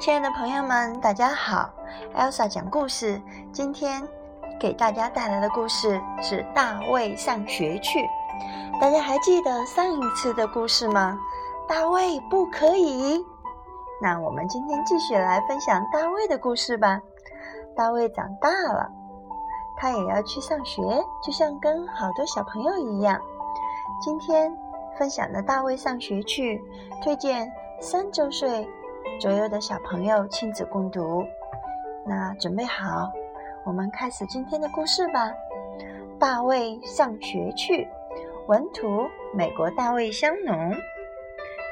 亲爱的朋友们，大家好！Elsa 讲故事，今天给大家带来的故事是《大卫上学去》。大家还记得上一次的故事吗？大卫不可以。那我们今天继续来分享大卫的故事吧。大卫长大了，他也要去上学，就像跟好多小朋友一样。今天分享的《大卫上学去》，推荐三周岁。左右的小朋友亲子共读，那准备好，我们开始今天的故事吧。大卫上学去，文图美国大卫香农，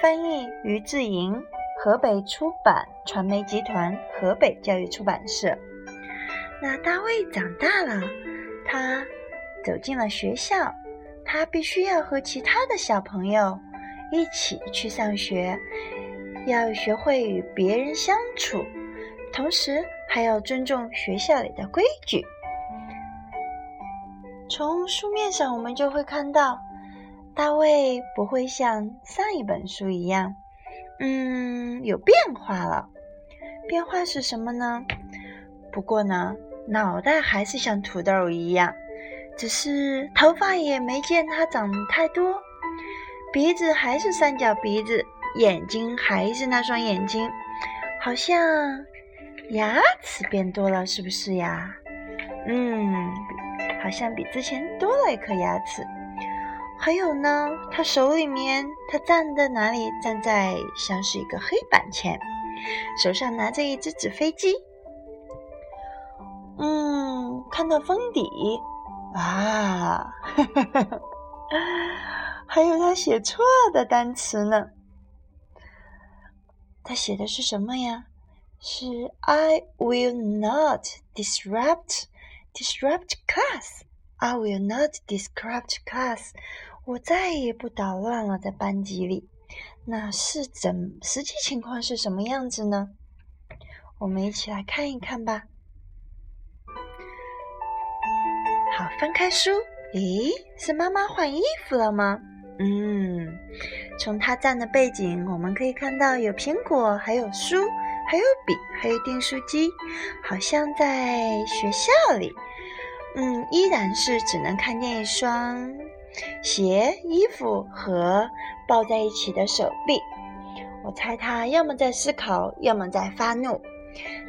翻译于志莹，河北出版传媒集团河北教育出版社。那大卫长大了，他走进了学校，他必须要和其他的小朋友一起去上学。要学会与别人相处，同时还要尊重学校里的规矩。从书面上，我们就会看到，大卫不会像上一本书一样，嗯，有变化了。变化是什么呢？不过呢，脑袋还是像土豆一样，只是头发也没见他长太多，鼻子还是三角鼻子。眼睛还是那双眼睛，好像牙齿变多了，是不是呀？嗯，好像比之前多了一颗牙齿。还有呢，他手里面，他站在哪里？站在像是一个黑板前，手上拿着一只纸飞机。嗯，看到封底啊，还有他写错的单词呢。他写的是什么呀？是 I will not disrupt disrupt class. I will not disrupt class. 我再也不捣乱了，在班级里。那是怎？实际情况是什么样子呢？我们一起来看一看吧。好，翻开书，咦，是妈妈换衣服了吗？嗯，从他站的背景，我们可以看到有苹果，还有书，还有笔，还有订书机，好像在学校里。嗯，依然是只能看见一双鞋、衣服和抱在一起的手臂。我猜他要么在思考，要么在发怒，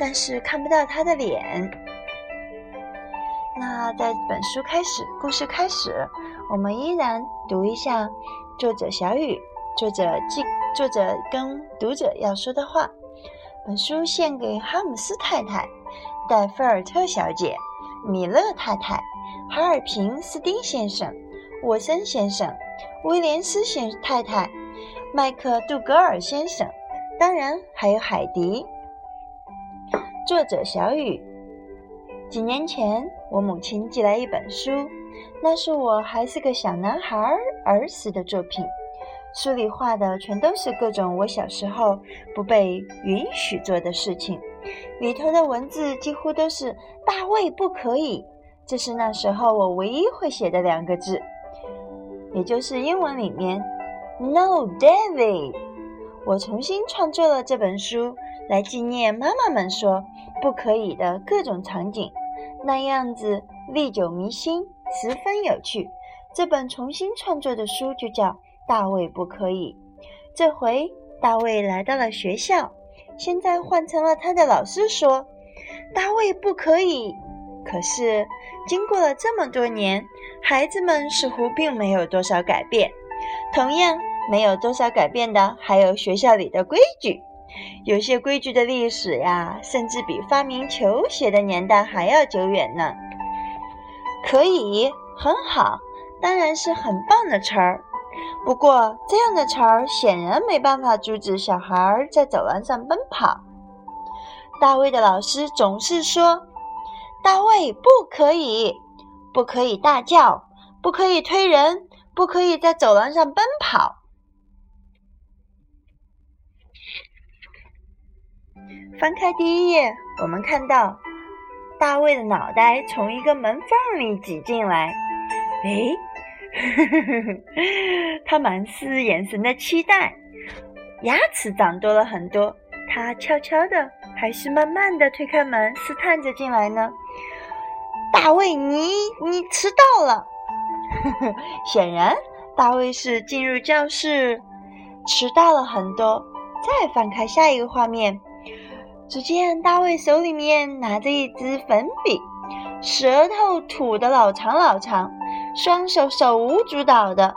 但是看不到他的脸。在本书开始，故事开始。我们依然读一下作者小雨，作者记，作者跟读者要说的话。本书献给哈姆斯太太、戴菲尔特小姐、米勒太太、哈尔平斯丁先生、沃森先生、威廉斯先太太、麦克杜格尔先生，当然还有海迪。作者小雨。几年前，我母亲寄来一本书。那是我还是个小男孩儿时的作品，书里画的全都是各种我小时候不被允许做的事情，里头的文字几乎都是“大卫不可以”，这是那时候我唯一会写的两个字，也就是英文里面 “No, David”。我重新创作了这本书来纪念妈妈们说“不可以”的各种场景，那样子历久弥新。十分有趣，这本重新创作的书就叫《大卫不可以》。这回大卫来到了学校，现在换成了他的老师说：“大卫不可以。”可是经过了这么多年，孩子们似乎并没有多少改变。同样没有多少改变的，还有学校里的规矩。有些规矩的历史呀，甚至比发明球鞋的年代还要久远呢。可以很好，当然是很棒的词儿。不过这样的词儿显然没办法阻止小孩在走廊上奔跑。大卫的老师总是说：“大卫不可以，不可以大叫，不可以推人，不可以在走廊上奔跑。”翻开第一页，我们看到。大卫的脑袋从一个门缝里挤进来，哎，他满是眼神的期待。牙齿长多了很多，他悄悄的还是慢慢的推开门，试探着进来呢？大卫，你你迟到了。显然，大卫是进入教室迟到了很多。再翻开下一个画面，只见大卫手里面拿着一支粉笔，舌头吐得老长老长，双手手舞足蹈的。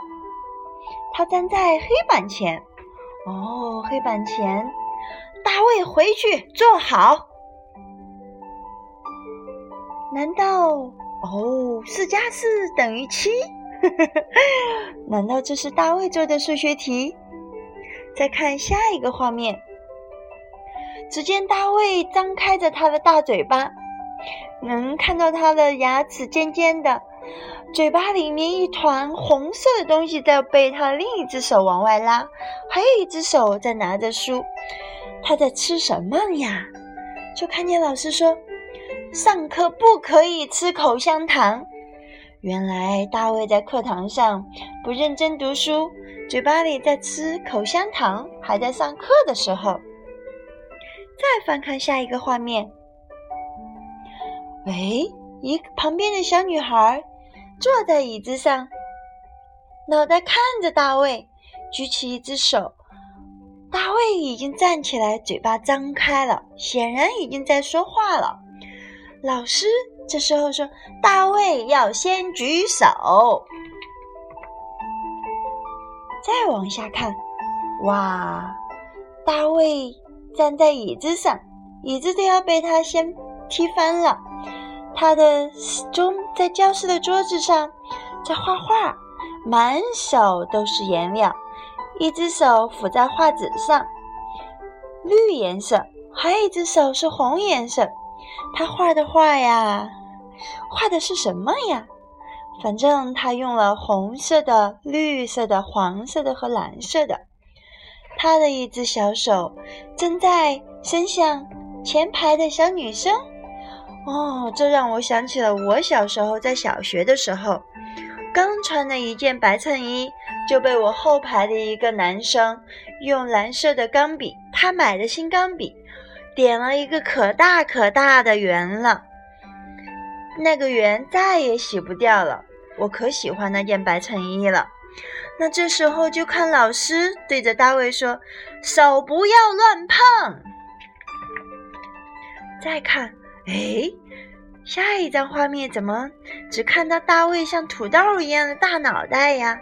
他站在黑板前，哦，黑板前，大卫回去坐好。难道哦，四加四等于七？难道这是大卫做的数学题？再看下一个画面，只见大卫张开着他的大嘴巴，能看到他的牙齿尖尖的，嘴巴里面一团红色的东西在被他另一只手往外拉，还有一只手在拿着书。他在吃什么呀？就看见老师说，上课不可以吃口香糖。原来大卫在课堂上不认真读书，嘴巴里在吃口香糖，还在上课的时候。再翻看下一个画面，喂，一旁边的小女孩坐在椅子上，脑袋看着大卫，举起一只手。大卫已经站起来，嘴巴张开了，显然已经在说话了。老师。这时候说：“大卫要先举手。”再往下看，哇，大卫站在椅子上，椅子都要被他先踢翻了。他的钟在教室的桌子上在画画，满手都是颜料，一只手扶在画纸上，绿颜色，还有一只手是红颜色。他画的画呀。画的是什么呀？反正他用了红色的、绿色的、黄色的和蓝色的。他的一只小手正在伸向前排的小女生。哦，这让我想起了我小时候在小学的时候，刚穿了一件白衬衣，就被我后排的一个男生用蓝色的钢笔，他买的新钢笔，点了一个可大可大的圆了。那个圆再也洗不掉了，我可喜欢那件白衬衣了。那这时候就看老师对着大卫说：“手不要乱碰。”再看，哎，下一张画面怎么只看到大卫像土豆一样的大脑袋呀？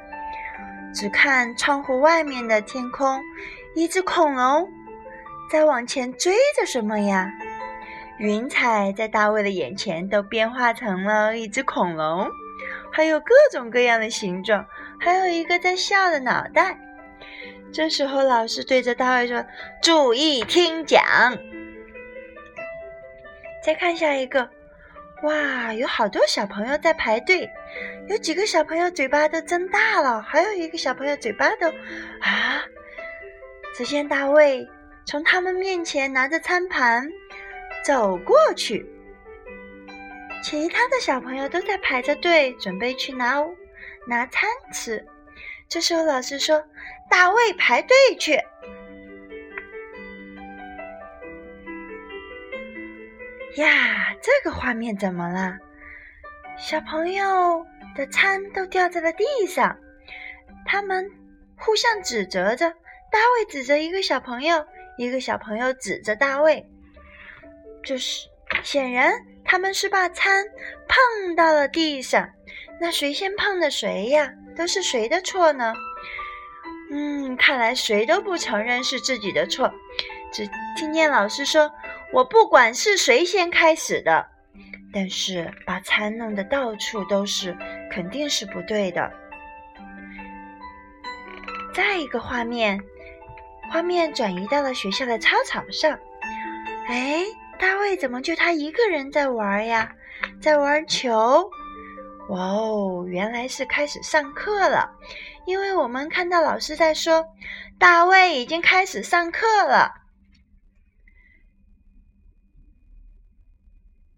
只看窗户外面的天空，一只恐龙在往前追着什么呀？云彩在大卫的眼前都变化成了一只恐龙，还有各种各样的形状，还有一个在笑的脑袋。这时候，老师对着大卫说：“注意听讲。”再看下一个，哇，有好多小朋友在排队，有几个小朋友嘴巴都睁大了，还有一个小朋友嘴巴都啊。只见大卫从他们面前拿着餐盘。走过去，其他的小朋友都在排着队，准备去拿拿餐吃。这时候，老师说：“大卫排队去。”呀，这个画面怎么了？小朋友的餐都掉在了地上，他们互相指责着。大卫指着一个小朋友，一个小朋友指着大卫。就是显然他们是把餐碰到了地上，那谁先碰的谁呀？都是谁的错呢？嗯，看来谁都不承认是自己的错。只听见老师说：“我不管是谁先开始的，但是把餐弄得到处都是，肯定是不对的。”再一个画面，画面转移到了学校的操场上，哎。大卫怎么就他一个人在玩呀？在玩球？哇哦，原来是开始上课了。因为我们看到老师在说，大卫已经开始上课了。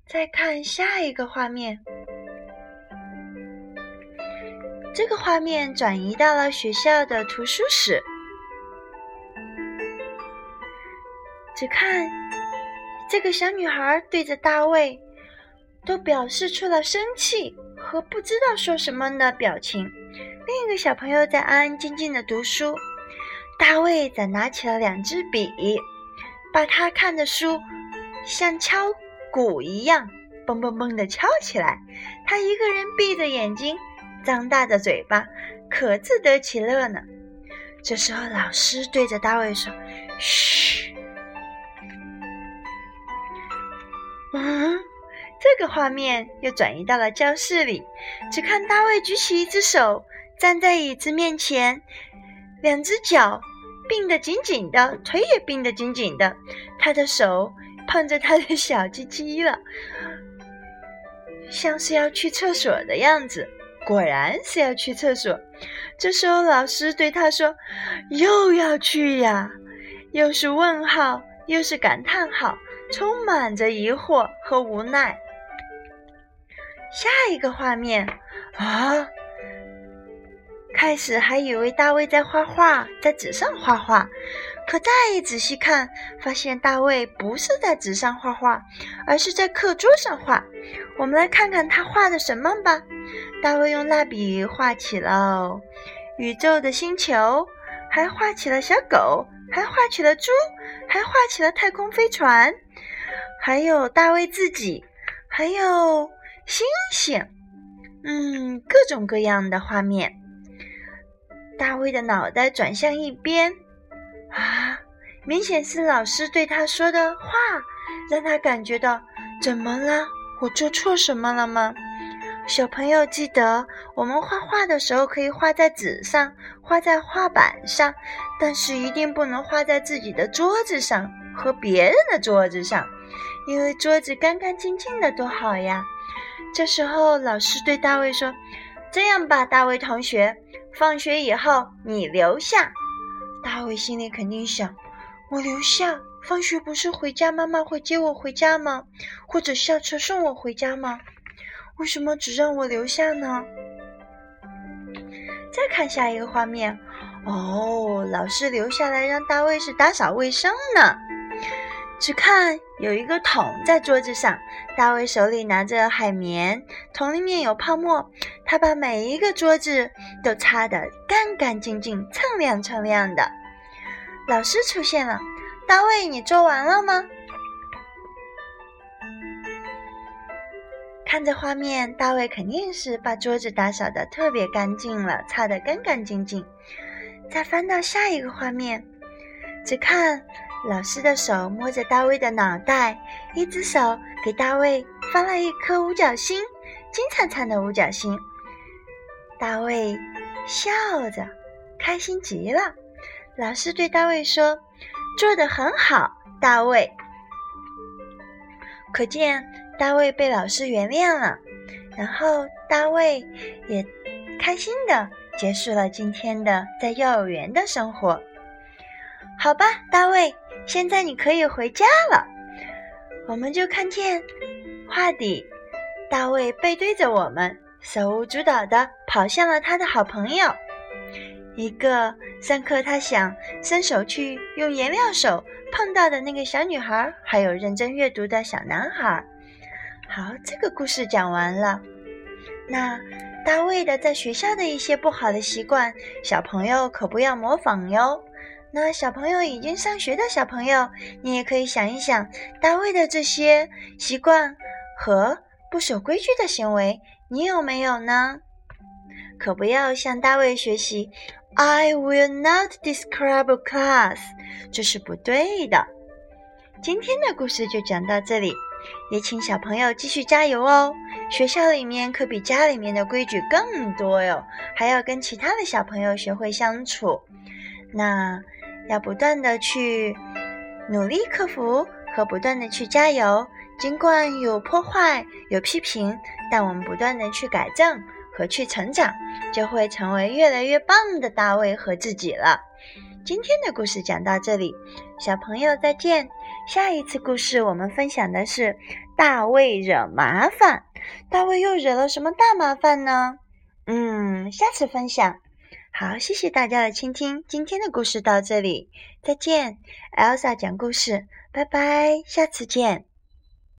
再看下一个画面，这个画面转移到了学校的图书室。只看这个小女孩对着大卫，都表示出了生气和不知道说什么的表情。另一个小朋友在安安静静的读书，大卫则拿起了两支笔，把他看的书像敲鼓一样，嘣嘣嘣的敲起来。他一个人闭着眼睛，张大着嘴巴，可自得其乐呢。这时候，老师对着大卫说：“嘘。”嗯，这个画面又转移到了教室里，只看大卫举起一只手，站在椅子面前，两只脚并得紧紧的，腿也并得紧紧的，他的手碰着他的小鸡鸡了，像是要去厕所的样子。果然是要去厕所。这时候，老师对他说：“又要去呀？”又是问号，又是感叹号，充满着疑惑和无奈。下一个画面啊，开始还以为大卫在画画，在纸上画画。可再一仔细看，发现大卫不是在纸上画画，而是在课桌上画。我们来看看他画的什么吧。大卫用蜡笔画起了宇宙的星球，还画起了小狗，还画起了猪，还画起了太空飞船，还有大卫自己，还有星星。嗯，各种各样的画面。大卫的脑袋转向一边。啊，明显是老师对他说的话，让他感觉到怎么了？我做错什么了吗？小朋友记得，我们画画的时候可以画在纸上，画在画板上，但是一定不能画在自己的桌子上和别人的桌子上，因为桌子干干净净的多好呀。这时候，老师对大卫说：“这样吧，大卫同学，放学以后你留下。”大卫心里肯定想：我留下，放学不是回家，妈妈会接我回家吗？或者校车送我回家吗？为什么只让我留下呢？再看下一个画面，哦，老师留下来让大卫是打扫卫生呢。只看有一个桶在桌子上，大卫手里拿着海绵，桶里面有泡沫。他把每一个桌子都擦得干干净净、锃亮锃亮的。老师出现了，大卫，你做完了吗？看着画面，大卫肯定是把桌子打扫的特别干净了，擦得干干净净。再翻到下一个画面，只看。老师的手摸着大卫的脑袋，一只手给大卫发了一颗五角星，金灿灿的五角星。大卫笑着，开心极了。老师对大卫说：“做得很好，大卫。”可见大卫被老师原谅了，然后大卫也开心的结束了今天的在幼儿园的生活。好吧，大卫。现在你可以回家了，我们就看见画底，大卫背对着我们，手舞足蹈的跑向了他的好朋友，一个上课他想伸手去用颜料手碰到的那个小女孩，还有认真阅读的小男孩。好，这个故事讲完了。那大卫的在学校的一些不好的习惯，小朋友可不要模仿哟。那小朋友已经上学的小朋友，你也可以想一想大卫的这些习惯和不守规矩的行为，你有没有呢？可不要向大卫学习，I will not describe class，这是不对的。今天的故事就讲到这里，也请小朋友继续加油哦。学校里面可比家里面的规矩更多哟，还要跟其他的小朋友学会相处。那。要不断的去努力克服和不断的去加油，尽管有破坏有批评，但我们不断的去改正和去成长，就会成为越来越棒的大卫和自己了。今天的故事讲到这里，小朋友再见。下一次故事我们分享的是大卫惹麻烦，大卫又惹了什么大麻烦呢？嗯，下次分享。好，谢谢大家的倾听，今天的故事到这里，再见，Elsa 讲故事，拜拜，下次见。